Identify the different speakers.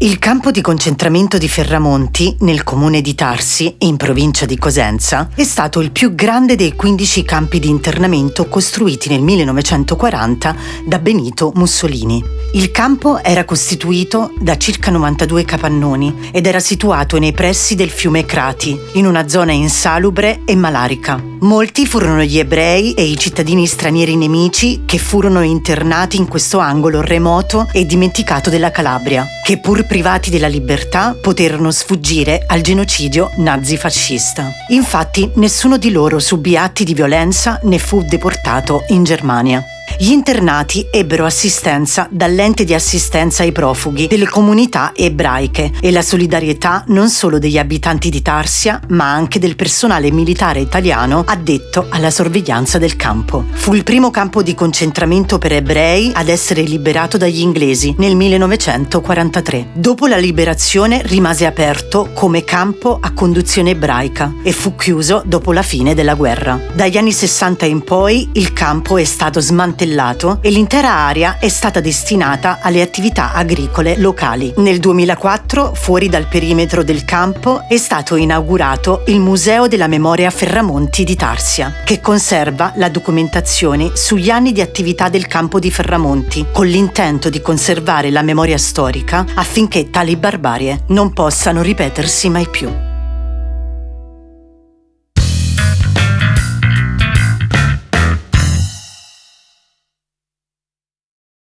Speaker 1: Il campo di concentramento di Ferramonti, nel comune di Tarsi, in provincia di Cosenza, è stato il più grande dei 15 campi di internamento costruiti nel 1940 da Benito Mussolini. Il campo era costituito da circa 92 capannoni ed era situato nei pressi del fiume Crati, in una zona insalubre e malarica. Molti furono gli ebrei e i cittadini stranieri nemici che furono internati in questo angolo remoto e dimenticato della Calabria, che pur privati della libertà poterono sfuggire al genocidio nazifascista. Infatti nessuno di loro subì atti di violenza né fu deportato in Germania. Gli internati ebbero assistenza dall'ente di assistenza ai profughi delle comunità ebraiche e la solidarietà non solo degli abitanti di Tarsia, ma anche del personale militare italiano addetto alla sorveglianza del campo. Fu il primo campo di concentramento per ebrei ad essere liberato dagli inglesi nel 1943. Dopo la liberazione rimase aperto come campo a conduzione ebraica e fu chiuso dopo la fine della guerra. Dagli anni 60 in poi il campo è stato smantellato smantellato e l'intera area è stata destinata alle attività agricole locali. Nel 2004, fuori dal perimetro del campo, è stato inaugurato il Museo della Memoria Ferramonti di Tarsia, che conserva la documentazione sugli anni di attività del campo di Ferramonti, con l'intento di conservare la memoria storica affinché tali barbarie non possano ripetersi mai più.